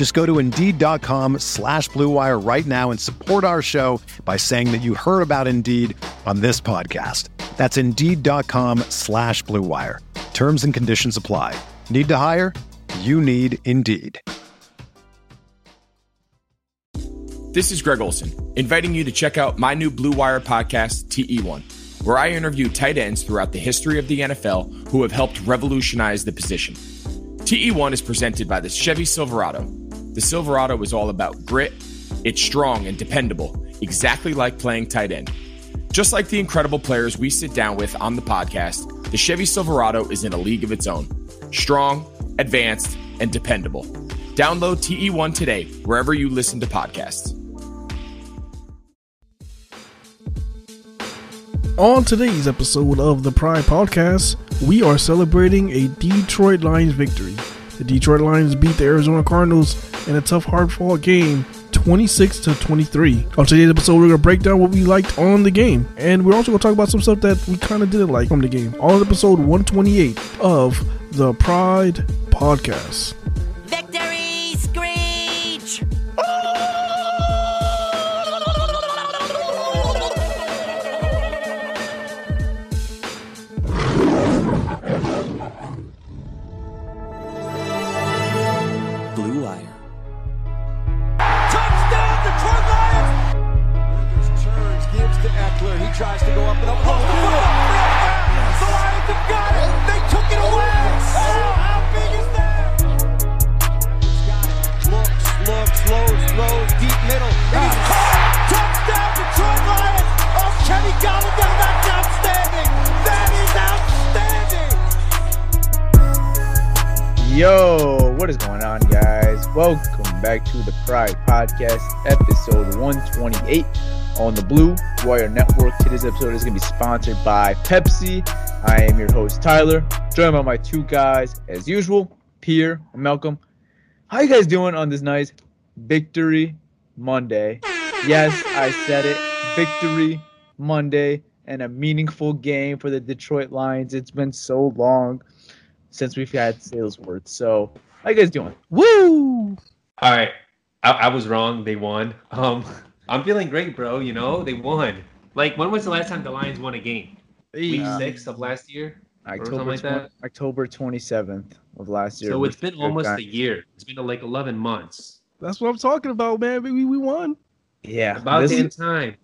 Just go to Indeed.com slash BlueWire right now and support our show by saying that you heard about Indeed on this podcast. That's Indeed.com slash BlueWire. Terms and conditions apply. Need to hire? You need Indeed. This is Greg Olson, inviting you to check out my new Blue Wire podcast, TE1, where I interview tight ends throughout the history of the NFL who have helped revolutionize the position. TE1 is presented by the Chevy Silverado. The Silverado is all about grit, it's strong and dependable, exactly like playing tight end. Just like the incredible players we sit down with on the podcast, the Chevy Silverado is in a league of its own. Strong, advanced, and dependable. Download TE1 today, wherever you listen to podcasts. On today's episode of the Pride Podcast, we are celebrating a Detroit Lions victory. The Detroit Lions beat the Arizona Cardinals in a tough, hard fought game 26 to 23. On today's episode, we're gonna break down what we liked on the game, and we're also gonna talk about some stuff that we kind of didn't like from the game. On episode 128 of the Pride Podcast. What is going on, guys? Welcome back to the Pride Podcast, episode 128 on the Blue Wire Network. Today's episode is going to be sponsored by Pepsi. I am your host, Tyler, joined by my two guys, as usual, Pierre and Malcolm. How you guys doing on this nice Victory Monday? Yes, I said it. Victory Monday and a meaningful game for the Detroit Lions. It's been so long since we've had Salesworth. So, how you guys doing? Woo! All right, I, I was wrong. They won. Um, I'm feeling great, bro. You know, they won. Like, when was the last time the Lions won a game? Week Uh, six of last year. October, something like 20 that? October 27th of last year. So it's been almost kind- a year. It's been like 11 months. That's what I'm talking about, man. We, we won. Yeah. About damn is- time.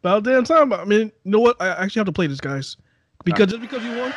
About damn time. I mean, you know what? I actually have to play this, guys. Because just because you won.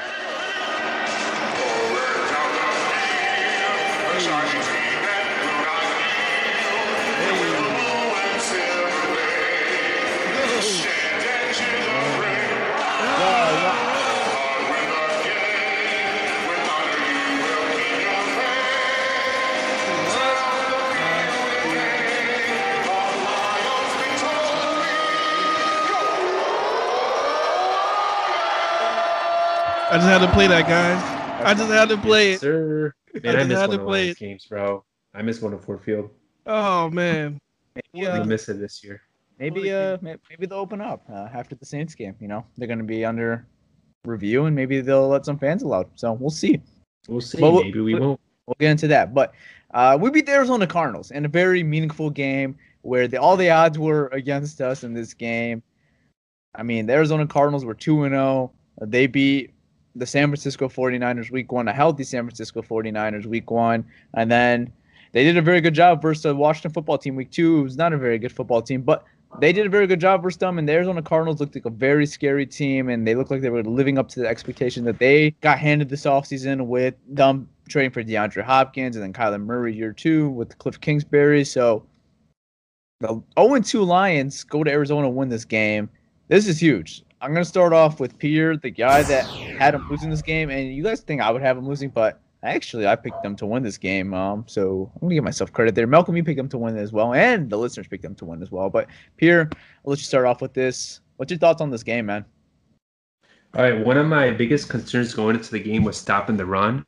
Had to play that, guys. I just had to play Yes, it. sir. Man, I I, miss had one to of play Lions it. games, bro. I miss going to Ford Field. Oh man. Yeah. We miss it this year. maybe uh may- maybe they'll open up uh, after the Saints game. You know, they're going to be under review, and maybe they'll let some fans allowed. So we'll see. We'll see. Well, Maybe we but- won't. We'll get into that. But uh, we beat the Arizona Cardinals in a very meaningful game where the, all the odds were against us in this game. I mean, the Arizona Cardinals were 2 and 0. They beat the San Francisco 49ers week one, a healthy San Francisco 49ers week one. And then they did a very good job versus the Washington football team week two. Was not a very good football team, but they did a very good job versus them, and the Arizona Cardinals looked like a very scary team, and they looked like they were living up to the expectation that they got handed this offseason with them trading for DeAndre Hopkins and then Kyler Murray year two with Cliff Kingsbury. So the 0 2 Lions go to Arizona win this game. This is huge. I'm to start off with Pierre, the guy that had him losing this game, and you guys think I would have him losing, but Actually, I picked them to win this game. Um, so I'm gonna give myself credit there. Malcolm, you picked them to win as well, and the listeners picked them to win as well. But Pierre, I'll let you start off with this. What's your thoughts on this game, man? All right, one of my biggest concerns going into the game was stopping the run.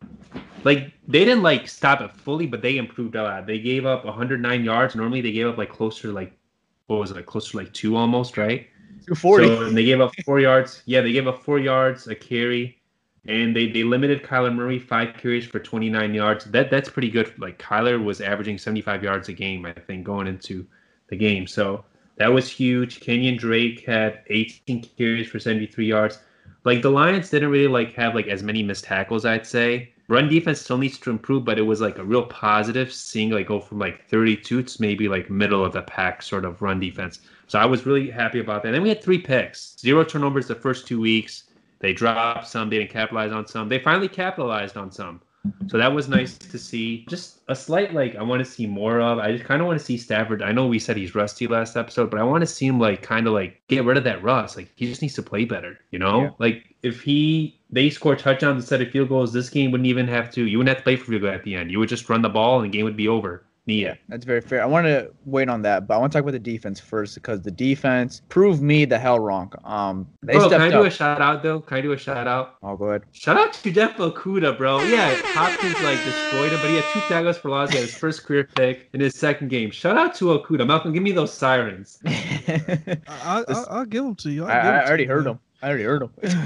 Like they didn't like stop it fully, but they improved a lot. They gave up 109 yards. Normally they gave up like closer to like what was it, like closer to like two almost, right? 240. So they gave up four yards. Yeah, they gave up four yards a carry and they, they limited Kyler Murray five carries for 29 yards. That that's pretty good. Like Kyler was averaging 75 yards a game, I think, going into the game. So that was huge. Kenyon Drake had 18 carries for 73 yards. Like the Lions didn't really like have like as many missed tackles, I'd say. Run defense still needs to improve, but it was like a real positive seeing like go from like 32 to maybe like middle of the pack sort of run defense. So I was really happy about that. And then we had three picks, zero turnovers the first two weeks. They dropped some, they didn't capitalize on some. They finally capitalized on some. So that was nice to see. Just a slight like I want to see more of. I just kind of want to see Stafford. I know we said he's rusty last episode, but I want to see him like kind of like get rid of that rust. Like he just needs to play better, you know? Yeah. Like if he they score touchdowns instead of field goals, this game wouldn't even have to you wouldn't have to play for field goal at the end. You would just run the ball and the game would be over. Yeah, that's very fair. I want to wait on that, but I want to talk about the defense first because the defense proved me the hell wrong. Um, they Bro, stepped can I do up. a shout out though? Can I do a shout out? oh, go ahead. Shout out to Jeff Okudah, bro. Yeah, Hopkins like destroyed him, but he had two tackles for loss. He had his first career pick in his second game. Shout out to Okudah. Malcolm, give me those sirens. I, I, This- I'll give them to you. I'll I, I already you, heard man. him. I already heard them.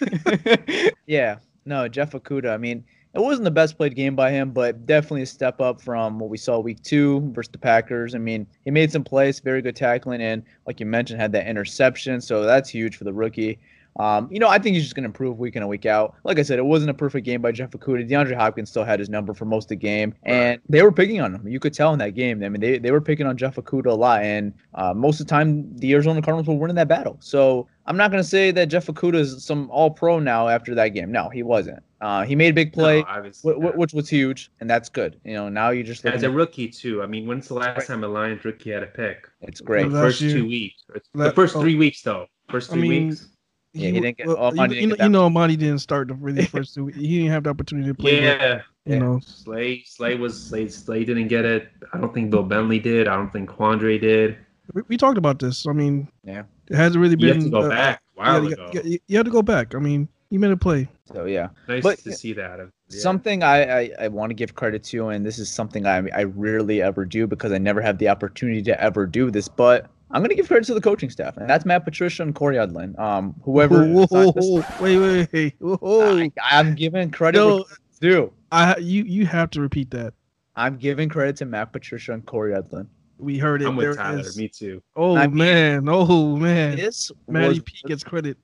yeah, no, Jeff Okudah. I mean, it wasn't the best played game by him, but definitely a step up from what we saw week two versus the Packers. I mean, he made some plays, very good tackling, and like you mentioned, had that interception. So that's huge for the rookie. Um, you know, I think he's just going to improve week in and week out. Like I said, it wasn't a perfect game by Jeff Okudah. DeAndre Hopkins still had his number for most of the game, and they were picking on him. You could tell in that game. I mean, they, they were picking on Jeff Okudah a lot, and uh, most of the time, the Arizona Cardinals were winning that battle. So I'm not going to say that Jeff Okudah is some All Pro now after that game. No, he wasn't. Uh, he made a big play, No, obviously wh- wh- which was huge, and that's good. You know, now you just look As a rookie too. I mean, when's the last time a Lions rookie had a pick? it's great. The first year. two weeks. The La- first oh. three weeks though. First I three mean, weeks. Yeah, he didn't get- well, oh, you, didn't know, get you know, Monty didn't start the really first two. He didn't have the opportunity to play. but, Yeah. you Yeah. know, Slay Slay was Slay Slay didn't get it. I don't think Bill Bentley did. I don't think Quandre did. we, we talked about this. I mean, Yeah. it hasn't really been. You been. have to go uh, back a yeah, you, ago. you, you have to go back. I mean, he made a play. So yeah. Nice but- to see that. Yeah. Something I, I, I want to give credit to, and this is something I, I rarely ever do because I never have the opportunity to ever do this, but I'm going to give credit to the coaching staff, and that's Matt Patricia and Cory Undlin. Um, whoever. Whoa, assigned this- whoa, wait, wait, wait. Whoa. I, I'm giving credit Yo. where credit's due. I you you have to repeat that. I'm giving credit to Matt Patricia and Cory Undlin. We heard it. I'm There with Tyler. is- Me too. Oh I mean, man. Oh man. This Matty was, P gets credit.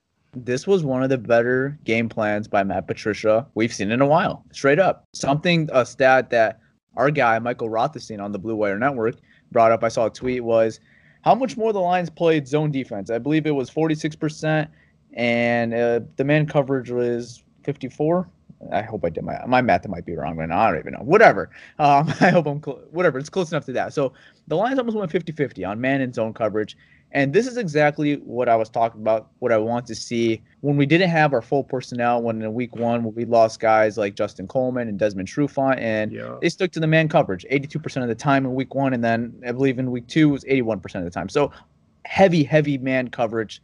This was one of the better game plans by Matt Patricia we've seen in a while. Straight up. Something, a stat that our guy, Michael Rothstein on the Blue Wire Network, brought up. I saw a tweet was how much more the Lions played zone defense. I believe it was 46%, and uh, the man coverage was 54. I hope I did my my math might be wrong now. I don't even know. Whatever. Um, I hope I'm cl- whatever. It's close enough to that. So the Lions almost went 50-50 on man and zone coverage. And this is exactly what I was talking about, what I want to see when we didn't have our full personnel. When in week one, we lost guys like Justin Coleman and Desmond Trufant, and Yeah. they stuck to the man coverage 82% of the time in week one. And then I believe in week two was 81% of the time. So heavy, heavy man coverage.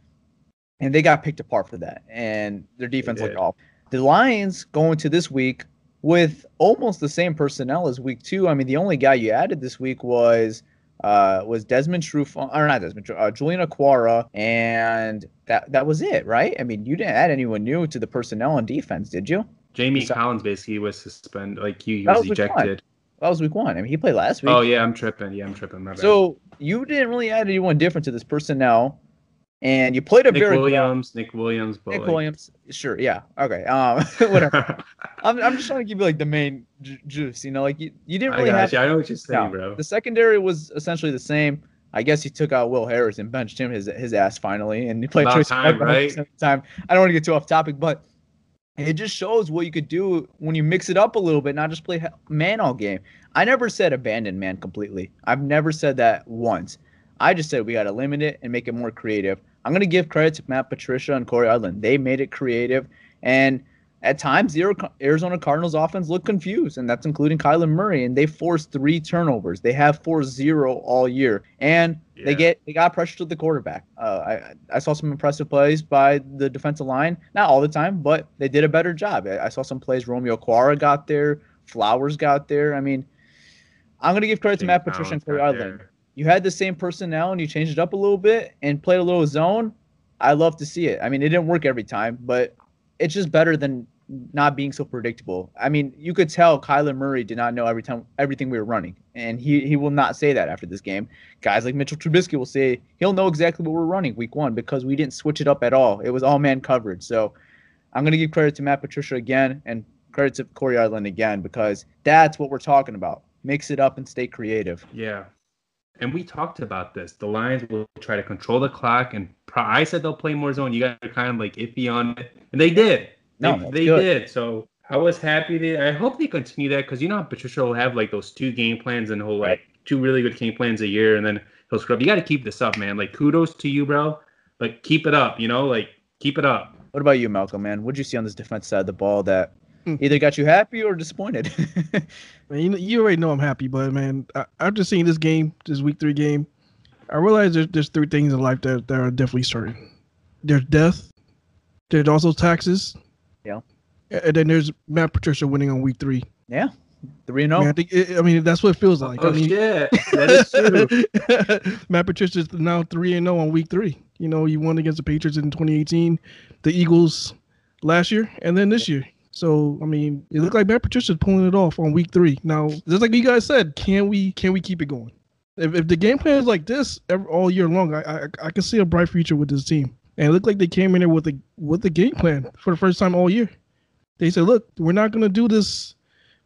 And they got picked apart for that. And their defense looked off. The Lions going to this week with almost the same personnel as week two. I mean, the only guy you added this week was uh, was Desmond Trufant, or not Desmond, uh, Julian Okwara, and that that was it, right? I mean, you didn't add anyone new to the personnel on defense, did you? Jamie Collins basically was suspended. Like he, he was was ejected. That was week one. I mean, he played last week. Oh yeah, I'm tripping. Yeah, I'm tripping. My bad. So you didn't really add anyone different to this personnel, and you played a Nick very Williams, Nick Williams, Nick like- Williams. Sure, yeah, okay. Um, whatever. I'm, I'm just trying to give you like the main ju- juice. You know, like you, you didn't really got have you. I know what you're saying, No, bro. The secondary was essentially the same. I guess he took out Will Harris and benched him his his ass finally, and he played About time, right? time. I don't want to get too off topic, but it just shows what you could do when you mix it up a little bit, not just play man all game. I never said abandon man completely. I've never said that once. I just said we got to limit it and make it more creative. I'm going to give credit to Matt Patricia and Cory Undlin. They made it creative. And at times, the Arizona Cardinals offense looked confused, and that's including Kyler Murray. And they forced three turnovers. They have forced zero all year. And they get they got pressure to the quarterback. Uh, I I saw some impressive plays by the defensive line, not all the time, but they did a better job. I, I saw some plays. Romeo Okwara got there, Flowers got there. I mean, I'm gonna give credit to Matt Patricia and Cory Undlin. You had the same personnel and you changed it up a little bit and played a little zone. I love to see it. I mean, it didn't work every time, but it's just better than not being so predictable. I mean, you could tell Kyler Murray did not know every time everything we were running, and he he will not say that after this game. Guys like Mitchell Trubisky will say he'll know exactly what we're running week one because we didn't switch it up at all. It was all man coverage. So I'm gonna give credit to Matt Patricia again and credit to Cory Undlin again because that's what we're talking about. Mix it up and stay creative. Yeah. And we talked about this. The Lions will try to control the clock, and pro- I said they'll play more zone. You guys are kind of like iffy on it, and they did. No, they, they did. So I was happy. That, I hope they continue that because you know how Patricia will have like those two game plans and he'll like two really good game plans a year, and then he'll scrub. You got to keep this up, man. Like kudos to you, bro. Like keep it up. You know, like keep it up. What about you, Malcolm? Man, what'd you see on this defense side of the ball that. Hmm. either got you happy or disappointed? Man, you, know, you already know I'm happy, but man, I, after seeing this game, this week three game, I realize there's, there's three things in life that, that are definitely certain. There's death. There's also taxes. Yeah. And then there's Matt Patricia winning on week three. yeah, three and oh. I, mean, I think it, I mean that's what it feels like. oh I mean, shit, that is true. Matt Patricia's now three and zero on week three. You know, you won against the Patriots in 2018, the Eagles last year, and then this year. So I mean, it looked like Matt Patricia's pulling it off on week three. Now, just like you guys said, can we can we keep it going? If, if the game plan is like this every, all year long, I, I I can see a bright future with this team. And it looked like they came in there with a with a game plan for the first time all year. They said, "Look, we're not going to do this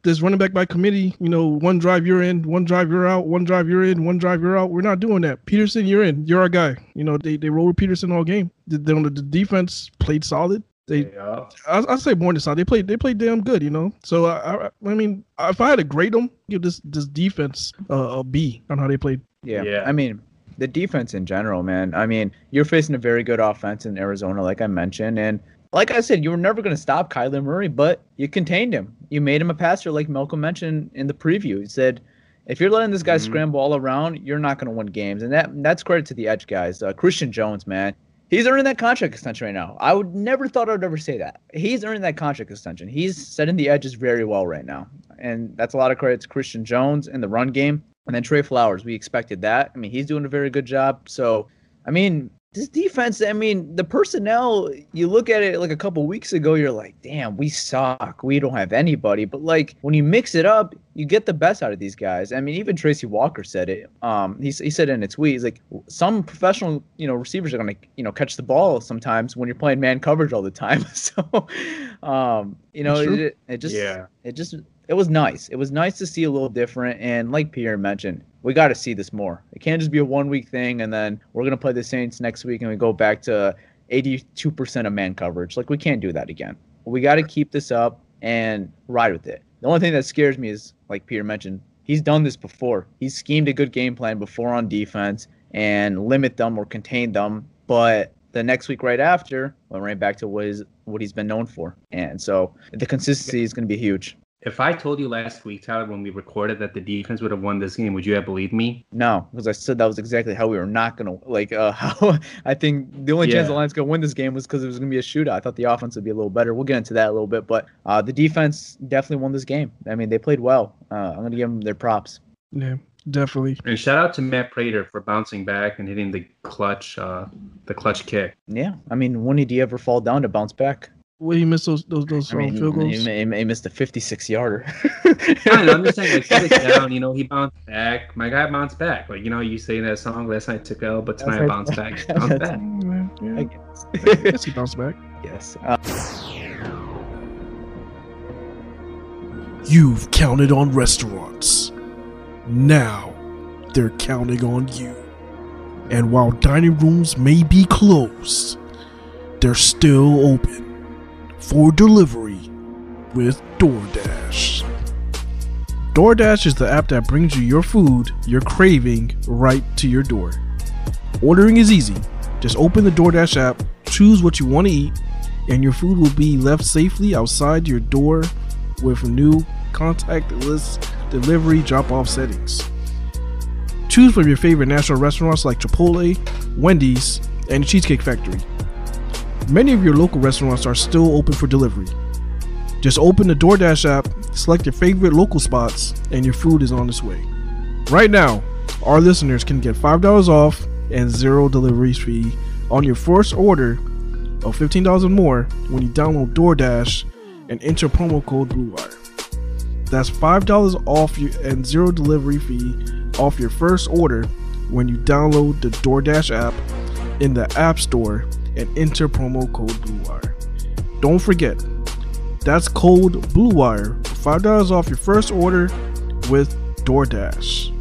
this running back by committee. You know, one drive you're in, one drive you're out, one drive you're in, one drive you're out. We're not doing that. Peterson, you're in. You're our guy. You know, they they rolled with Peterson all game. The, the, the defense played solid. They Yeah. I, I say born than solid. They played they played damn good. You know. So I I, I mean, if I had to grade them, give this this defense uh, a B on how they played. Yeah. Yeah. I mean, the defense in general, man. I mean, you're facing a very good offense in Arizona, like I mentioned, and like I said, you were never going to stop Kyler Murray, but you contained him. You made him a passer, like Malcolm mentioned in the preview. He said, if you're letting this guy Mhm. scramble all around, you're not going to win games, and that that's credit to the edge guys. Uh, Christian Jones, man. He's earning that contract extension right now. I would never thought I'd ever say that. He's earning that contract extension. He's setting the edges very well right now. And that's a lot of credit to Christian Jones in the run game. And then Trey Flowers, we expected that. I mean, he's doing a very good job. So, I mean, this defense, I mean, the personnel, you look at it like a couple weeks ago, you're like, damn, we suck. We don't have anybody. But like when you mix it up, you get the best out of these guys. I mean, even Tracy Walker said it. Um, he, he said in a tweet. He's like, some professional, you know, receivers are gonna, you know, catch the ball sometimes when you're playing man coverage all the time. so, um, you know, it, it just, Yeah. it just it was nice. It was nice to see a little different. And like Pierre mentioned, we got to see this more. It can't just be a one week thing and then we're gonna play the Saints next week and we go back to 82% of man coverage. Like we can't do that again. We got to keep this up and ride with it. The only thing that scares me is like Peter mentioned, he's done this before. He's schemed a good game plan before on defense and limit them or contain them. But the next week right after, went right back to what is what he's been known for. And so the consistency is going to be huge. If I told you last week, Tyler, when we recorded that the defense would have won this game, would you have believed me? No, because I said that was exactly how we were not gonna like. Uh, how I think the only chance the Lions gonna win this game was because it was gonna be a shootout. I thought the offense would be a little better. We'll get into that a little bit, but uh, the defense definitely won this game. I mean, they played well. Uh, I'm gonna give them their props. Yeah, definitely. And shout out to Matt Prater for bouncing back and hitting the clutch, uh, the clutch kick. Yeah, I mean, when did he ever fall down to bounce back? Well, he missed those those those I mean, uh, field he, goals. he- he missed a 56 yarder. I know, I'm just saying, like, he down, you know, he bounced back. My guy bounced back. Like, you know, you say that song, last night took L, but tonight I bounced back. Bounced back. Yeah, I yeah. guess. Yes, he bounced back. yes. Uh, You've counted on restaurants. Now they're counting on you. And while dining rooms may be closed, they're still open for delivery with DoorDash. DoorDash is the app that brings you your food you're craving right to your door. Ordering is easy. Just open the DoorDash app, choose what you want to eat, and your food will be left safely outside your door with new contactless delivery drop off settings. Choose from your favorite national restaurants like Chipotle, Wendy's, and Cheesecake Factory. Many of your local restaurants are still open for delivery. Just open the DoorDash app, select your favorite local spots, and your food is on its way. Right now, our listeners can get $5 off and zero delivery fee on your first order of $15 or more when you download DoorDash and enter promo code BlueWire. That's $5 off your, and zero delivery fee off your first order when you download the DoorDash app in the App Store and enter promo code BlueWire. Don't forget, that's code BlueWire for $5 off your first order with DoorDash.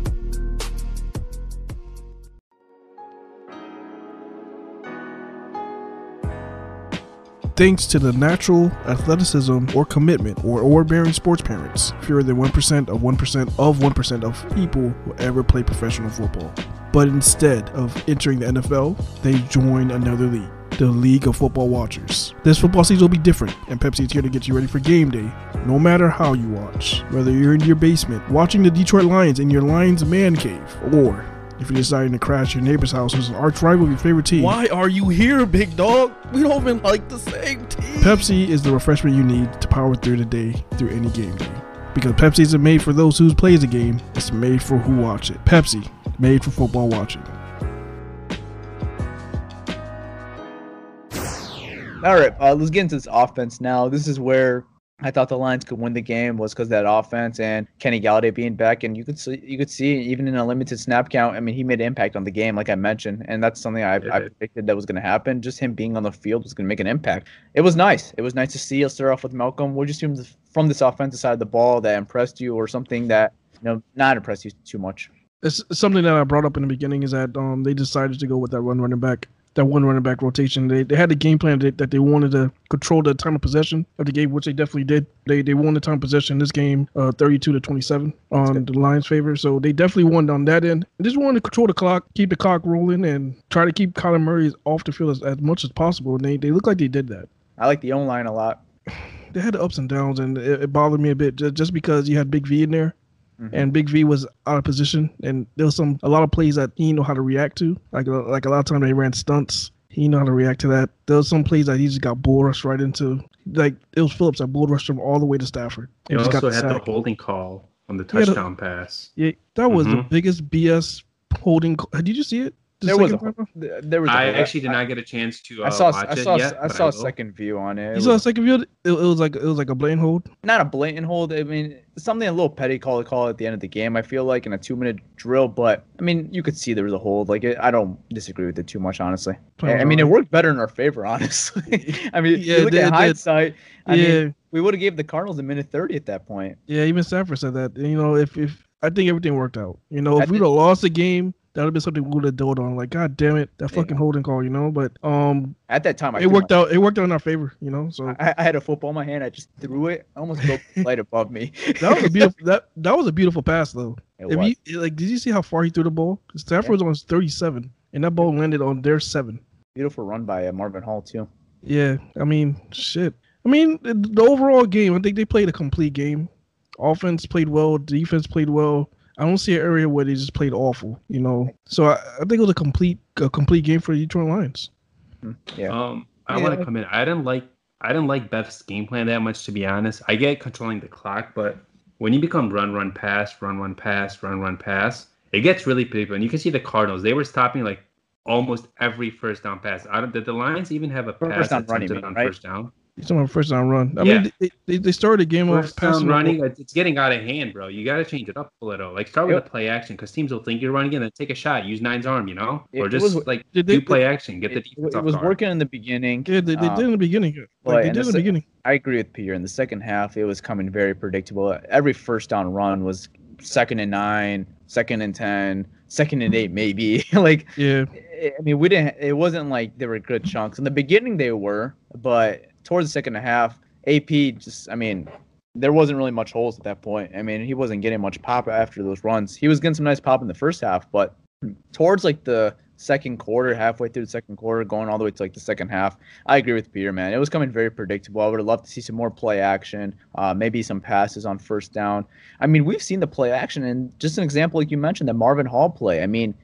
Thanks to the natural athleticism or commitment or overbearing sports parents, fewer than 1% of 1% of 1% of people will ever play professional football. But instead of entering the NFL, they join another league the League of Football Watchers. This football season will be different, and Pepsi is here to get you ready for game day, no matter how you watch. Whether you're in your basement, watching the Detroit Lions in your Lions man cave, or if you're deciding to crash your neighbor's house who's an arch rival of your favorite team. Why are you here, big dog? We don't even like the same team. Pepsi is the refreshment you need to power through the day through any game day. Because Pepsi isn't made for those who play the game, it's made for who watch it. Pepsi, made for football watching. All right, uh, let's get into this offense now. This is where I thought the Lions could win the game was because that offense and Kenny Golladay being back, and you could see you could see even in a limited snap count. I mean, he made an impact on the game, like I mentioned, and that's something I, I predicted that was going to happen. Just him being on the field was going to make an impact. It was nice. It was nice to see. Let's start off with Malcolm. What did you see from this offensive side of the ball that impressed you, or something that you know not impressed you too much? It's something that I brought up in the beginning is that um, they decided to go with that run running back that one running back rotation. They, they had the game plan that, that they wanted to control the time of possession of the game, which they definitely did. They they won the time of possession in this game, uh, 32 to 27 on the Lions' favor. So they definitely won on that end. They just wanted to control the clock, keep the clock rolling, and try to keep Kyler Murray off the field as, as much as possible. And they, they look like they did that. I like the O line a lot. They had the ups and downs, and it, it bothered me a bit just, just because you had Big V in there. Mm-hmm. and Big V was out of position, and there was some a lot of plays that he didn't know how to react to. Like like a lot of times they ran stunts, he know how to react to that. There was some plays that he just got bull rushed right into. Like it was Phillips that bull rushed him all the way to Stafford. He also got the had sack. the holding call on the touchdown yeah, pass. Yeah, that was mm-hmm. the biggest BS holding. Call. Did you see it? The there was a, there was. A, I actually did not get a chance to. Uh, I saw. I saw. Yet, I saw a second view on it. You saw a second view. It, it, was like it was like a blatant hold. Not a blatant hold. I mean, something a little petty call to call at the end of the game. I feel like in a two minute drill, but I mean, you could see there was a hold. Like it, I don't disagree with it too much, honestly. I, I mean, it worked better in our favor, honestly. I mean, yeah, you look at hindsight. I yeah. mean, we would have gave the Cardinals a minute thirty at that point. Yeah, even Stafford said that. You know, if if I think everything worked out. You know, if we'd have lost the game that would have been something we would have dealt on. Like, God damn it, that fucking yeah. holding call, you know. But um, at that time, I it worked my, out. It worked out in our favor, you know. So I, I, had a football in my hand. I just threw it. I almost broke the light above me. that was a beautiful. That that was a beautiful pass, though. It if was. You, like, did you see how far he threw the ball? Stafford yeah. was on 37, and that ball landed on their seven. Beautiful run by uh, Marvin Hall too. Yeah, I mean, shit. I mean, the overall game, I think they played a complete game. Offense played well. Defense played well. I don't see an area where they just played awful, you know. So I, I think it was a complete a complete game for the Detroit Lions. Hmm. Yeah. Um, I yeah. want to come in. I didn't like I didn't like Bev's game plan that much, to be honest. I get controlling the clock, but when you become run, run, pass, run, run, pass, run, run, pass, it gets really big. And you can see the Cardinals; they were stopping like almost every first down pass. I don't, did the Lions even have a pass down running, on right? first down? You're talking about first down run. I yeah. mean, they, they, they started the game first off passing running. It's getting out of hand, bro. You got to change it up a little. Like start with yep. a play action because teams will think you're running and then take a shot. Use nine's arm, you know, it, or just was, like they, do play action. Get the defense. It, it was guard. working in the beginning. Yeah, they, they um, did in the beginning. Like they did in the, the beginning. I agree with Peter. In the second half, it was coming very predictable. Every first down run was second and nine, second and ten, second and eight, maybe. like, Yeah. I I mean, we didn't. It wasn't like they were good chunks in the beginning. They were, but towards the second half, AP just. I mean, there wasn't really much holes at that point. I mean, he wasn't getting much pop after those runs. He was getting some nice pop in the first half, but towards like the second quarter, halfway through the second quarter, going all the way to like the second half, I agree with Peter, man. It was coming very predictable. I would have loved to see some more play action, uh, maybe some passes on first down. I mean, we've seen the play action, and just an example, like you mentioned, the Marvin Hall play. I mean,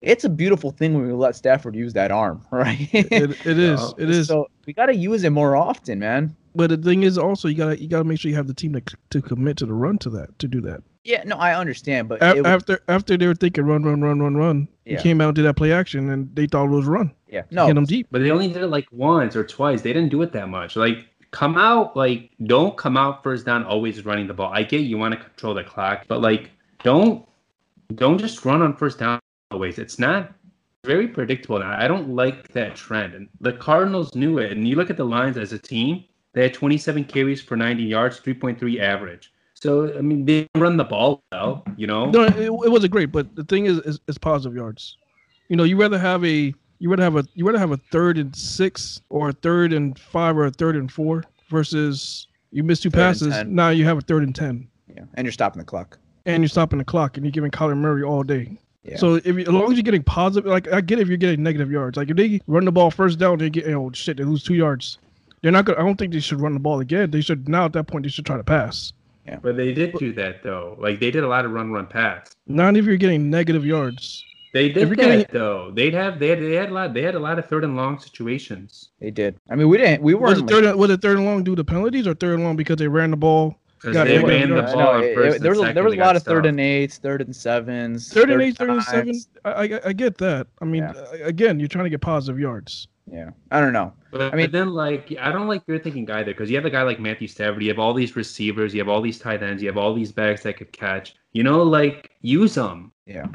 it's a beautiful thing when we let Stafford use that arm, right? It, it is. It is. So we got to use it more often, man. But the thing is, also you gotta you gotta make sure you have the team to, to commit to the run to that to do that. Yeah, no, I understand, but A- it was- after after they were thinking run run run run run, Yeah. he came out and did that play action, and they thought it was run. yeah, No, no, get them deep. But they only did it like once or twice. They didn't do it that much. Like come out, like don't come out first down always running the ball. I get you want to control the clock, but like don't don't just run on first down always. It's not very predictable now. I don't like that trend. And the Cardinals knew it. And you look at the lines as a team, they had 27 carries for 90 yards, 3.3 average. So I mean they run the ball well, you know. No, it, it wasn't great, but the thing is, is, is positive yards. You know, you rather have a you rather have a you rather have a third and six or a third and five or a third and four versus you miss two Third passes. Now you have a third and ten, yeah, and you're stopping the clock. and you're stopping the clock, and you're giving Kyler Murray all day. Yeah. So if you, as long as you're getting positive, like I get if you're getting negative yards, like if they run the ball first down, they get oh shit, they lose two yards. They're not gonna. I don't think they should run the ball again. They should now at that point they should try to pass. Yeah. But they did do that though. Like they did a lot of run run pass. Not if you're getting negative yards. They did you're that getting- though. They'd have they had they had a lot they had a lot of third and long situations They did. I mean, we didn't. We weren't. it third? and- Was it third and long due to penalties or third and long because they ran the ball? Because Got they it. ran the ball no, on it- first it- there was and a, there was a lot of got third and eights, third and sevens, Third and eight, third and times. seven. I, I I get that. I mean, Yeah. uh, again, you're trying to get positive yards. Yeah, I don't know. But, I mean- but then like I don't like your thinking either because you have a guy like Matthew Stafford, you have all these receivers, you have all these tight ends, you have all these backs that could catch. You know, like use them. Yeah,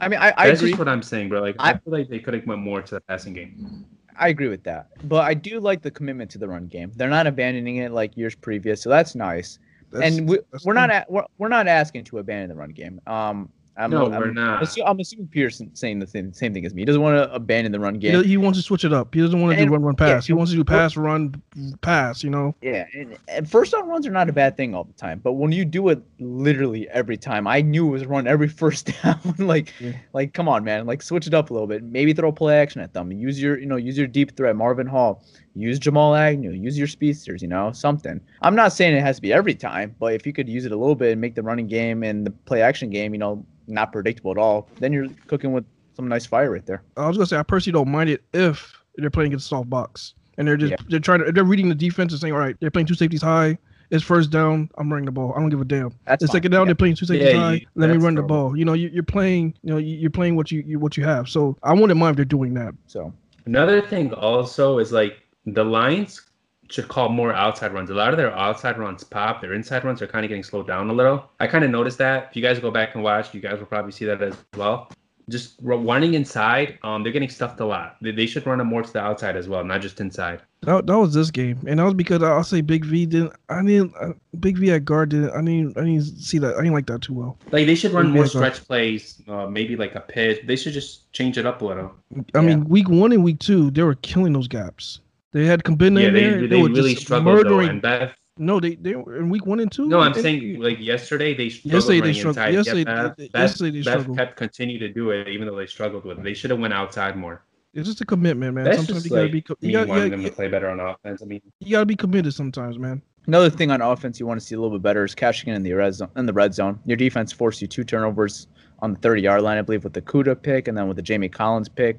I mean, I, I That's agree. just what I'm saying, bro. Like I, I- feel like they could have went more to the passing game. I agree with that. But I do like the commitment to the run game. They're not abandoning it like years previous, so that's nice. That's- and we, that's we're not cool. a, we're, we're not asking to abandon the run game. Um, I'm, No, I'm, we're not. assu- I'm assuming Peterson saying the same, same thing as me. He doesn't want to abandon the run game. he wants to switch it up. He doesn't want to do And- run, run, yeah, pass. he wants to do pass, run, pass. You know. Yeah, and, and first down runs are not a bad thing all the time, but when you do it literally every time, I knew it was run every first down. like, Yeah. like come on, man, like switch it up a little bit. Maybe throw play action at them. Use your, you know, use your deep threat, Marvin Hall. Use Jamal Agnew. Use your speedsters. You know, something. I'm not saying it has to be every time, but if you could use it a little bit and make the running game and the play action game, you know, not predictable at all, then you're cooking with some nice fire right there. I was gonna say I personally don't mind it if they're playing against soft box and they're just Yeah. they're trying to they're reading the defense and saying, all right, they're playing two safeties high. It's first down. I'm running the ball. I don't give a damn. That's the fine. second down, Yeah. they're playing two safeties Yeah, high. you- Let me that's run the normal. ball. You know, you, you're playing. You know, you- you're playing what you, you what you have. So I wouldn't mind if they're doing that. So Another thing also is like the Lions should call more outside runs. A lot of their outside runs pop. Their inside runs are kind of getting slowed down a little. I kind of noticed that. If you guys go back and watch, you guys will probably see that as well. Just ru- running inside, um, they're getting stuffed a lot. They, they should run them more to the outside as well, not just inside. That, that was this game, and that was because I'll say Big V didn't. I didn't. Uh, Big V at guard didn't. I didn't. I didn't see that. I didn't like that too well. Like they should run Yeah, more stretch plays, uh, maybe like a pitch. They should just change it up a little. I Yeah. mean, week one and week two, they were killing those gaps. They had Kabinda yeah, in they there. they were really just struggled though. murdering. And Bev, No, they they were in week one and two. no, I'm and- saying like yesterday they struggled Yesterday they running struggled. Yesterday- yeah, Bev, they- Bev, yesterday they Bev struggled. kept continue to do it even though they struggled with it. They should have went outside more. it's just a commitment, man. That's sometimes just you gotta like be. co- me You gotta, wanting you, them gotta, to play better on offense. I mean, you gotta be committed sometimes, man. Another thing on offense you want to see a little bit better is cashing in the red zone. In the red zone, your defense forced you two turnovers on the 30 yard line, I believe, with the Kuda pick and then with the Jamie Collins pick.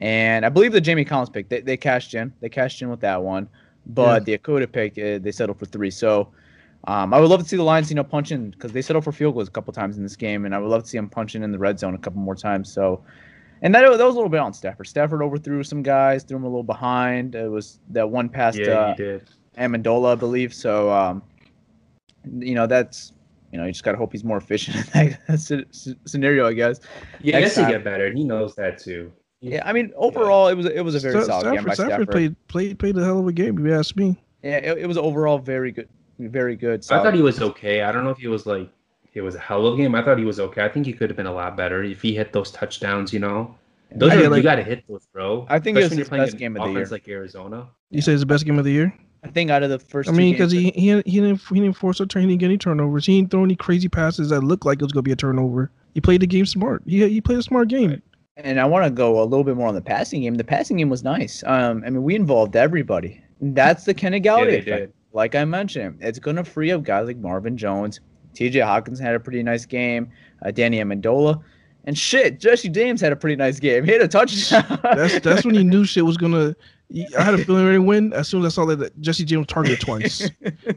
And I believe the Jamie Collins pick they, they cashed in. They cashed in with that one, but the Okudah pick uh, they settled for three. So um, I would love to see the Lions, you know, punching because they settled for field goals a couple times in this game, and I would love to see them punching in the red zone a couple more times. So. And that, that was a little bit on Stafford. Stafford overthrew some guys, threw him a little behind. It was that one pass yeah, to you did. Amendola, I believe. So, um, you know, that's you know, you just gotta hope he's more efficient in that sce- sce- scenario, I guess. Yeah, I Next guess he time. get better, and he knows that too. Yeah, I mean, overall, it was it was a very Sta- solid game by Stafford, Stafford. played played played a hell of a game. If you ask me. Yeah, it, it was overall very good, very good. I thought he was okay. I don't know if he was like it was a hell of a game. I thought he was okay. I think he could have been a lot better if he hit those touchdowns. You know, those I- are, like- you got to hit those, bro. I think it was Especially when his you're playing best game of the offense year. like Arizona. You say it's the best game of the year? I think out of the first. I mean, because he, he he didn't he didn't force a turn, he didn't get any turnovers. He didn't throw any crazy passes that looked like it was gonna be a turnover. He played the game smart. He he played a smart game. And I want to go a little bit more on the passing game. The passing game was nice. Um, I mean, we involved everybody. That's the Kenny Yeah, Golladay they effect. did. Like I mentioned, it's gonna free up guys like Marvin Jones. T.J. Hockenson had a pretty nice game. Uh, Danny Amendola, and shit, Jesse James had a pretty nice game. He had a touchdown. That's that's when he knew shit was gonna. I had a feeling they win as soon as I saw that Jesse James targeted twice.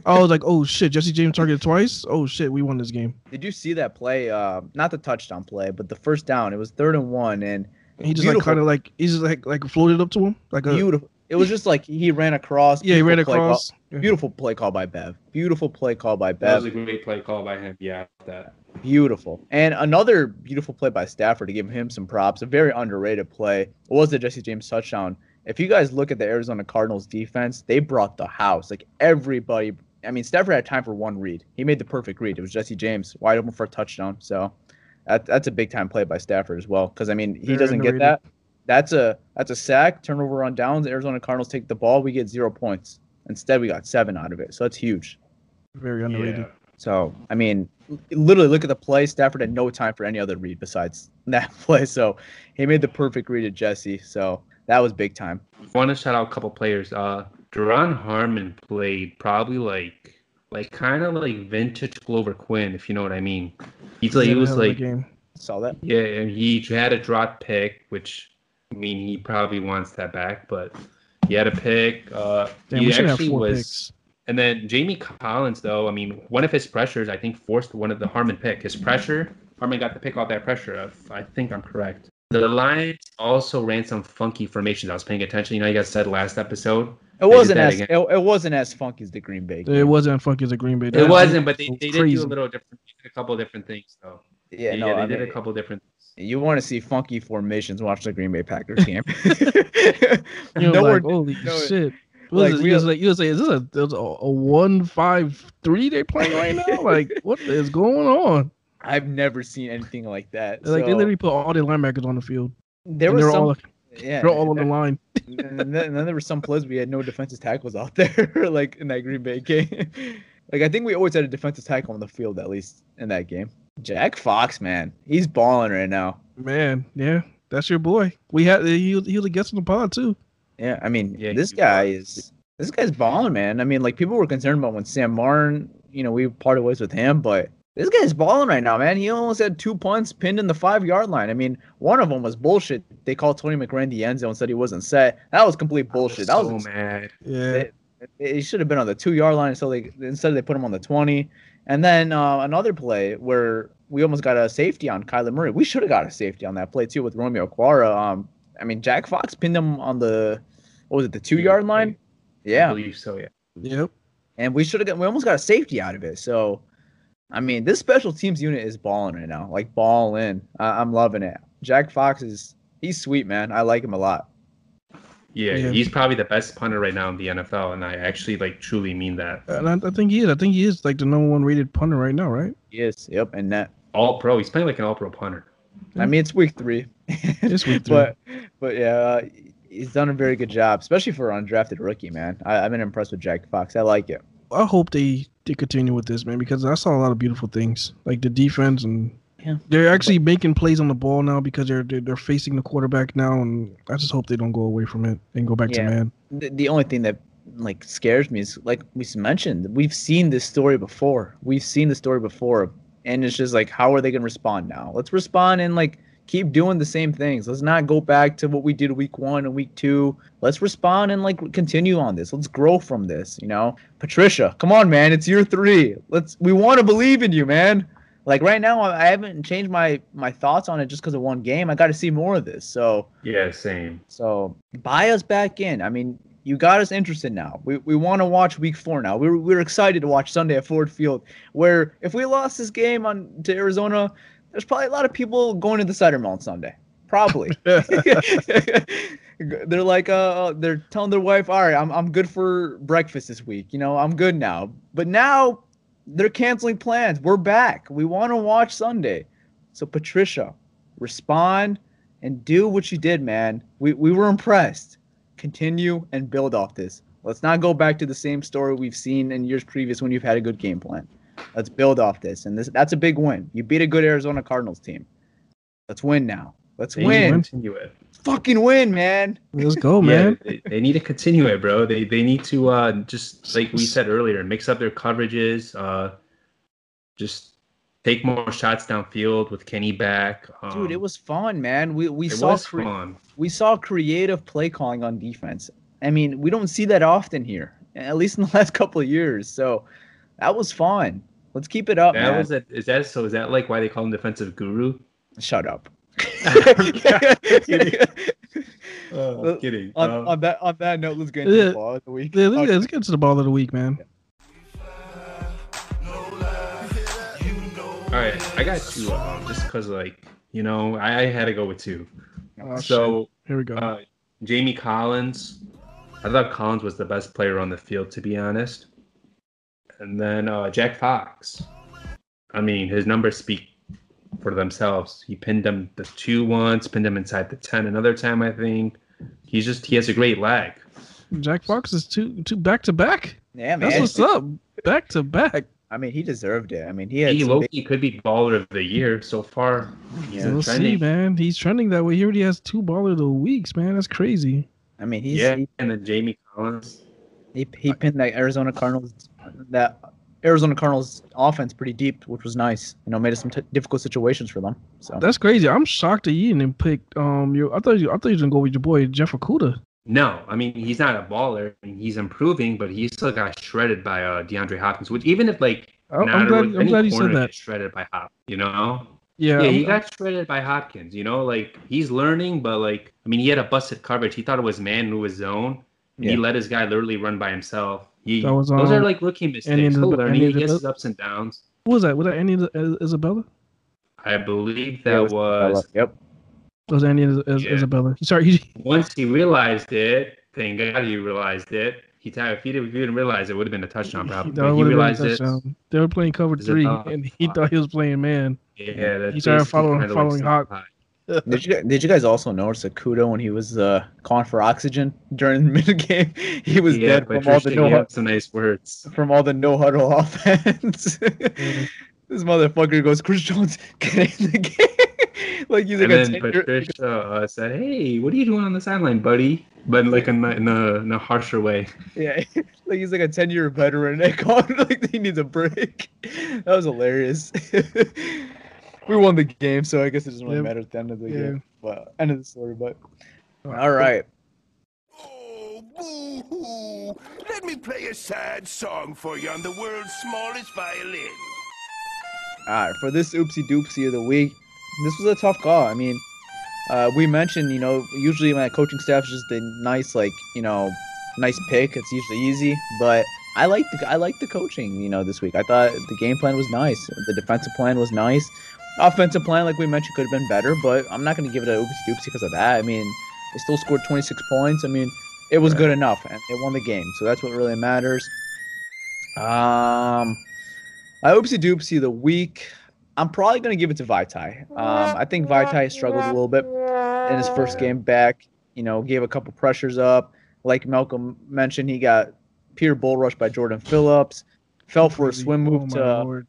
I was like, oh shit, Jesse James targeted twice. Oh shit, we won this game. Did you see that play? Uh, not the touchdown play, but the first down. It was third and one, and And he just like kind of like he just like like floated up to him like a beautiful. It was just like he ran across. yeah he ran beautiful play call- across. Yeah. Beautiful play call by Bev. Beautiful play call by That was Bev. a great play call by him. Yeah, that. Beautiful. And another beautiful play by Stafford to give him some props. A very underrated play was the Jesse James touchdown. If you guys look at the Arizona Cardinals defense, they brought the house. Like everybody. I mean, Stafford had time for one read. He made the perfect read. It was Jesse James wide open for a touchdown. So that, that's a big time play by Stafford as well. Because I mean, he Very doesn't get that. That's a that's a sack, turnover on downs. Arizona Cardinals take the ball. We get zero points. Instead, we got seven out of it. So that's huge. Very underrated. Yeah. So I mean, literally look at the play. Stafford had no time for any other read besides that play. So he made the perfect read to Jesse. So that was big time. I want to shout out a couple players. Uh, Duron Harmon played probably like, like kind of like vintage Glover Quin, if you know what I mean. He's like, he was hell of a like, game. Saw that. yeah, and he had a drop pick, which I mean, he probably wants that back, but he had a pick. Uh, Damn, he we should have actually was. picks. And then Jamie Collins, though, I mean, one of his pressures, I think, forced one of the Harmon pick. His pressure, Harmon got the pick off that pressure. If I think I'm correct. The Lions also ran some funky formations. I was paying attention. You know, you guys said last episode. It wasn't as it, it wasn't as funky as the Green Bay. It wasn't as funky as the Green Bay. It wasn't, but they, was they did crazy. do a little different. They did a couple different things, though. Yeah, Yeah, no, they I did mean, a couple different. Things. you want to see funky formations? Watch the Green Bay Packers game. You know, no, like, holy no, shit. like, What is we? You was like, you was like, is this a, there's a, a one five three they playing right now? like, what is going on? I've never seen anything like that. Like, they literally put all their linebackers on the field. there and was they're some, all yeah, they're all on the line. and, then, and then there were some plays we had no defensive tackles out there, like in that Green Bay game. like I think we always had a defensive tackle on the field at least in that game. Jack Fox, man, he's balling right now. Man, yeah, that's your boy. We had he he was a guest in the pod too. Yeah, I mean, Yeah, this guy was. is this guy's balling, man. I mean, like people were concerned about when Sam Martin, you know, we parted ways with him, but this guy's balling right now, man. He almost had two punts pinned in the five yard line. I mean, one of them was bullshit. They called Tony McRae in the end zone, said he wasn't set. That was complete bullshit. That so was mad. Yeah, They- he should have been on the two yard line, so they instead they put him on the twenty. And then uh, another play where we almost got a safety on Kyler Murray. We should have got a safety on that play too with Romeo Okwara. Um, I mean Jack Fox pinned him on the what was it the two yard line? I Yeah, believe so. Yeah. yep. and we should have got we almost got a safety out of it. So, I mean this special teams unit is balling right now, like balling. I- I'm loving it. Jack Fox is he's sweet man. I like him a lot. yeah, Yeah. he's probably the best punter right now in the NFL, and I actually like truly mean that. And I, I think he is. I think he is like the number one rated punter right now, right? Yes, yep, and that. All pro. He's playing like an all pro punter. I mean, it's week three. It's week three. but but yeah, uh, he's done a very good job, especially for an undrafted rookie, man. I, I've been impressed with Jack Fox. I like it. I hope they they continue with this, man, because I saw a lot of beautiful things, like the defense, and Yeah. they're actually making plays on the ball now because they're they're, they're facing the quarterback now, and I just hope they don't go away from it and go back Yeah. to man. The, the only thing that like scares me is like we mentioned, we've seen this story before. We've seen the story before, and it's just like, how are they gonna respond now? Let's respond and like keep doing the same things. Let's not go back to what we did week one and week two. Let's respond and like continue on this. Let's grow from this. You know, Patricia, come on, man, it's year three. Let's we want to believe in you, man. Like right now, I haven't changed my my thoughts on it just because of one game. I got to see more of this. So Yeah, same. so buy us back in. I mean, you got us interested now. We, we want to watch week four now. We're, we're excited to watch Sunday at Ford Field, where if we lost this game on to Arizona, there's probably a lot of people going to the cider mill on Sunday. Probably. they're like, uh, they're telling their wife, all right, I'm, I'm good for breakfast this week. You know, I'm good now. But now they're canceling plans. We're back. We want to watch Sunday. So Patricia, respond and do what you did, man. We we were impressed. Continue and build off this. Let's not go back to the same story we've seen in years previous when you've had a good game plan. Let's build off this. And this that's a big win. You beat a good Arizona Cardinals team. Let's win now. Let's They win. continue it. Fucking win, man. Let's go, Yeah, man. they, they need to continue it, bro. They they need to uh just like we said earlier, mix up their coverages. Uh, just take more shots downfield with Kenny back. Um, Dude, it was fun, man. We we it saw was cre- fun. we saw creative play calling on defense. I mean, we don't see that often here, at least in the last couple of years. So that was fun. Let's keep it up, That man. was it. Is that so? Is that like why they call him defensive guru? Shut up. kidding. Uh, kidding. on, Um, on that on that note, let's get into Yeah. the ball of the week. Yeah, let's, Okay. let's get to the ball of the week, man. all right, I got two of them just because, like, you know, I, I had to go with two. Oh, so Here we go. uh, Jamie Collins. I thought Collins was the best player on the field, to be honest. And then uh, Jack Fox. I mean, his numbers speak for themselves. He pinned him the two once, pinned him inside the ten another time. I think he's just he has a great leg. Jack Fox is two two back to back. Yeah, man. That's what's up. Back to back. I mean, he deserved it. I mean, he had He some low big- could be baller of the year so far. He's we'll see, man. He's trending that way. He already has two baller of the weeks, man. That's crazy. I mean, he's Yeah, he, and then Jamie Collins. he he pinned that Arizona Cardinals that Arizona Cardinals offense pretty deep, which was nice. You know, made it some t- difficult situations for them. So That's crazy. I'm shocked that you didn't pick um your. I thought you. I thought you was gonna go with your boy Jeff Okudah. No, I mean he's not a baller. I mean, he's improving, but he still got shredded by uh, DeAndre Hopkins. Which even if like I'm- not I'm glad- rookie- I'm any glad you said corner that. gets shredded by Hop, you know. Yeah, Yeah, I'm- he got shredded by Hopkins. You know, like he's learning, but like I mean, he had a busted coverage. He thought it was man who was zone. and He let his guy literally run by himself. He, That was, those are um, like rookie mistakes. and He'll the- Andy He gets his ups and downs. Who was that? Was that Andy Isabella? I believe that it was was Yep. Was Andy Is- Is- Yeah. Isabella? Sorry, he, once he realized it. Thank God he realized it. He t- if he didn't, if he didn't realize it, would have been a touchdown probably. that But he would've been a realized it. They were playing cover three, and he thought he was playing man. Yeah, that He started following- following like Hawk. Did you did you guys also notice Okudah when he was uh, calling for oxygen during the mid game? He was yeah, dead from all the no gave some nice words. from all the no huddle offense. this motherfucker goes, Chris Jones, get in the game. like he's like And a then 10 year- Patricia uh, said, "Hey, what are you doing on the sideline, buddy?" But like in, a- in, a, in a harsher way. Yeah, like he's like a ten year veteran. They call like he needs a break. That was hilarious. We won the game, so I guess it doesn't really Yeah. matter at the end of the Yeah. game. But end of the story. But all right, Oh, boo-hoo. Let me play a sad song for you on the world's smallest violin. all right. For this oopsie doopsie of the week, this was a tough call. I mean, uh, we mentioned, you know, usually my coaching staff is just a nice, like, you know, nice pick. It's usually easy, but I like the I like the coaching. You know, this week I thought the game plan was nice. The defensive plan was nice. Offensive plan, like we mentioned, could have been better, but I'm not going to give it a oopsie doopsie because of that. I mean, they still scored 26 points. I mean, it was good enough, and they won the game, so that's what really matters. Um, I oopsie doopsie the week. I'm probably going to give it to Vaitai. Um, I think Vaitai struggled a little bit in his first game back. You know, gave a couple pressures up. Like Malcolm mentioned, he got Peter Bull rushed by Jordan Phillips. Fell for a swim Oh, move my to Lord.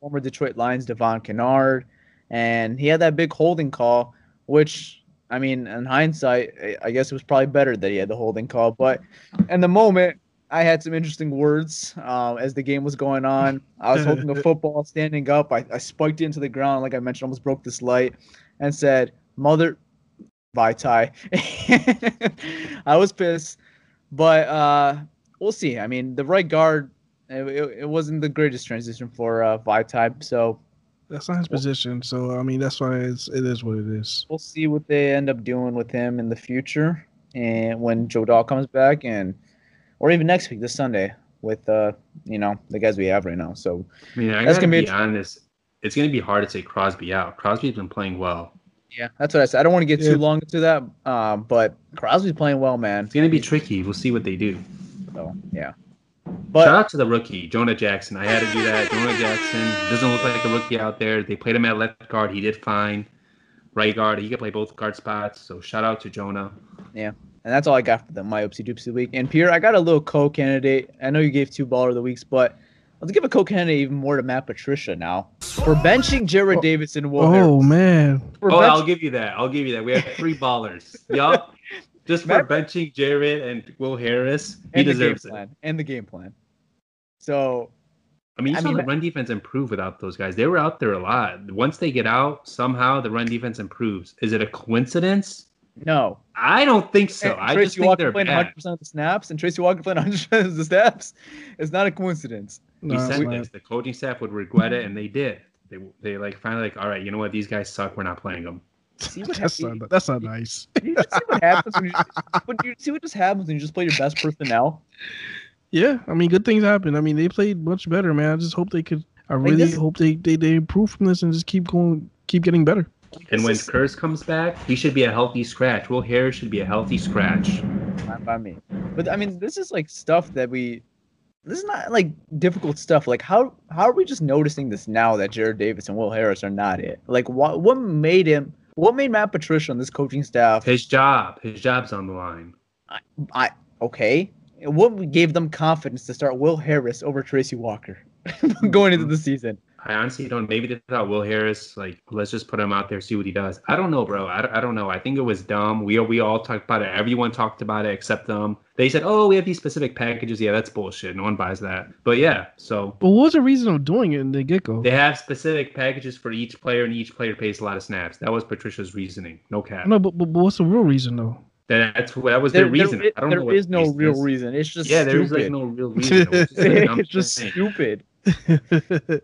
Former Detroit Lions Devon Kennard, and he had that big holding call, which I mean, in hindsight, I- guess it was probably better that he had the holding call. But in the moment, I had some interesting words um, as the game was going on. I was holding the football, standing up. I, I spiked it into the ground, like I mentioned, almost broke this light, and said, "Mother, Vaitai." I was pissed, but uh, we'll see. I mean, the right guard, it, it, it wasn't the greatest transition for uh, Vaitai, so That's not his position. So I mean, that's why it's, it is what it is. we'll see what they end up doing with him in the future, and when Joe Dahl comes back, and or even next week, this Sunday, with uh, you know, the guys we have right now. So I mean, I That's gonna be be- honest. It's gonna be hard to take Crosby out. Crosby's been playing well. yeah, that's what I said. I don't want to get Yeah. too long into that, um, but Crosby's playing well, man. It's gonna be tricky. We'll see what they do. So yeah. But Shout out to the rookie, Jonah Jackson. I had to do that. Jonah Jackson doesn't look like a rookie out there. They played him at left guard. He did fine. Right guard, he could play both guard spots. So shout out to Jonah. yeah, and that's all I got for the my oopsie doopsie week. And Pierre, I got a little co-candidate. I know you gave two baller of the weeks, but let's give a co-candidate even more to Matt Patricia now for benching Jarrad Davis and Will Oh Harris. Oh, man, For Oh, bench- I'll give you that. I'll give you that. We have three ballers. Yup. Just for Matt- benching Jarrad and Will Harris. He and deserves it. plan. And the game plan. So I mean, you I saw mean, the run defense improve without those guys. They were out there a lot. Once they get out, somehow the run defense improves. Is it a coincidence? no. I don't think so. And I Tracy just think Walker they're playing 100 percent of the snaps, and Tracy Walker playing 100 percent of the snaps. It's not a coincidence. no, we said this. The coaching staff would regret it, and they did. They they like finally like, all right, you know what? These guys suck. We're not playing them. See what That's happens. not that's not nice. You just see what happens when you, when you see what just happens when you just play your best personnel. Yeah, I mean, good things happen. I mean, they played much better, man. I just hope they could. I really this- hope they, they they improve from this and just keep going, keep getting better. And when This is Kurz comes back, he should be a healthy scratch. Will Harris should be a healthy scratch. fine by me, but I mean, this is like stuff that we. This is not like difficult stuff. Like how how are we just noticing this now that Jarrad Davis and Will Harris are not it? Like what what made him? What made Matt Patricia on this coaching staff? His job, his job's on the line. I I. okay. What gave them confidence to start Will Harris over Tracy Walker going into mm-hmm. the season? I honestly don't. Maybe they thought Will Harris, like, let's just put him out there, see what he does. I don't know, bro. I, don't- I don't know. I think it was dumb. We we all talked about it. Everyone talked about it except them. They said, oh, we have these specific packages. Yeah, that's bullshit. No one buys that. But yeah, so But what was the reason of doing it in the get go? they have specific packages for each player, and each player pays a lot of snaps. That was Patricia's reasoning. No cap. No, but, but but what's the real reason though? That's that was There, their reason. there is, I don't there know what is the no reason real is. reason. It's just Yeah, there's like no real reason. It was just it's just stupid.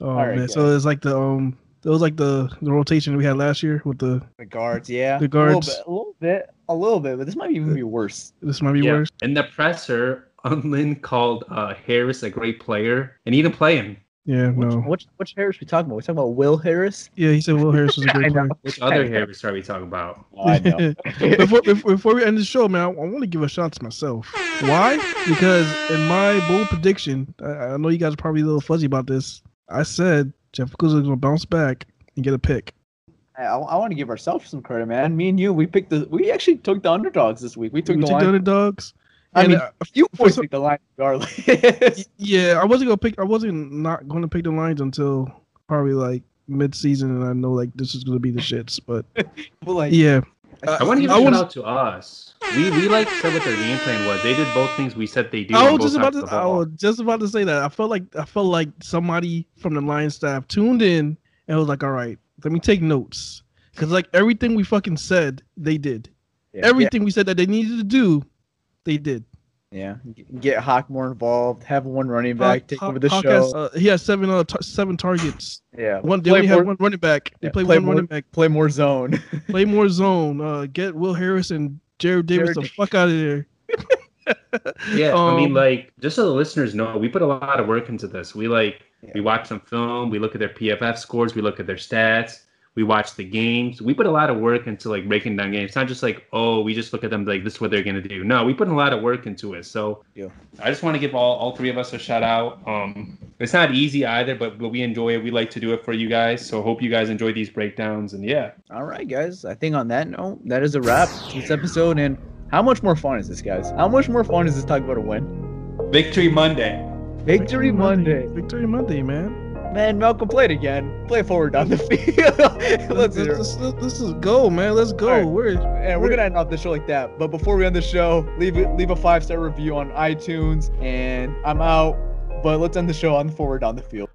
oh right, man, so it's like the um, it was like the the rotation we had last year with the. The guards, yeah. The A little guards. bit, a little bit, a little bit, but this might even be worse. This might be Yeah. worse. And the presser, Undlin called uh, Harris a great player, and he didn't play him. Yeah, Which, no. which, which Harris we talking about? We talking about Will Harris? Yeah, he said Will Harris was a great player. Which other Harris are we talking about? Oh, I know. before, before before we end the show, man, I, want to give a shout to myself. Why? Because in my bold prediction, I, I know you guys are probably a little fuzzy about this. I said Jeff Okudah is going to bounce back and get a pick. I, I want to give ourselves some credit, man. Me and you, we picked the. We actually took the underdogs this week. We took we the took the underdogs. I mean, uh, you for boys some- the line regardless. yeah, I wasn't gonna pick. I wasn't not going to pick the lines until probably like mid season, and I know like this is going to be the shits. But But, like, yeah, I want to give I a shout out to us. We we like said what their game plan was. They did both things we said they do. I was just about to. I was just about to say that. I felt like I felt like somebody from the Lions staff tuned in and was like, "All right, let me take notes," because like everything we fucking said, they did. yeah, Everything we said that they needed to do, they did. Yeah, get Hawk more involved. Have one running back Hawk- take Hawk- over the Hawk show. has, uh, he has seven uh, tar- seven targets. yeah, One they play only more, have one running back. They yeah, play, play one more- running back. Play more zone. Play more zone. Uh, get Will Harris and Jarrad Davis Jarrad the Davis. fuck out of there. Yeah, I mean, Um, like just so the listeners know, we put a lot of work into this. We like Yeah. we watch some film, we look at their PFF scores, we look at their stats, we watch the games. We put a lot of work into like breaking down games. It's not just like oh, we just look at them like this is what they're gonna do. No, we put a lot of work into it. So Yeah. I just want to give all, all three of us a shout out. Um, it's not easy either, but, but we enjoy it. We like to do it for you guys. So hope you guys enjoy these breakdowns. And yeah, All right, guys. I think on that note, that is a wrap to this episode. And how much more fun is this, guys? How much more fun is this talk about a win? Victory Monday. Victory Monday. Victory Monday, man. Man, Malcolm, played it again. Play forward down the field. Let's Let's, let's, let's, just go, man. Let's go. Right. We're And we're gonna end off the show like that. But before we end the show, leave leave a five star review on iTunes. And I'm out. But let's end the show on forward down the field.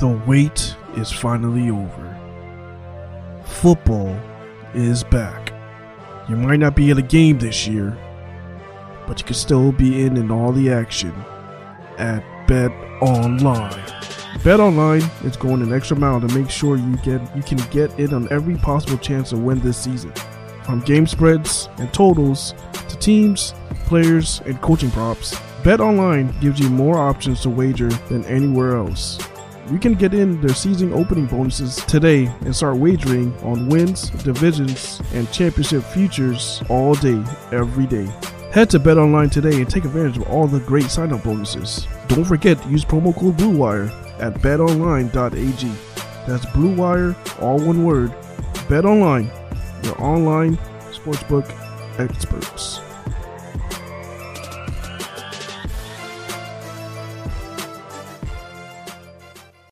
The wait is finally over. Football is back. You might not be at a game this year, but you can still be in in all the action at Bet Online. Bet Online is going an extra mile to make sure you get you can get in on every possible chance to win this season. From game spreads and totals to teams, players, and coaching props, Bet Online gives you more options to wager than anywhere else. You can get in their season opening bonuses today and start wagering on wins, divisions, and championship futures all day, every day. Head to BetOnline today and take advantage of all the great sign-up bonuses. Don't forget to use promo code BLUEWIRE at betonline.ag. That's BlueWire, all one word. BetOnline, your online sportsbook experts.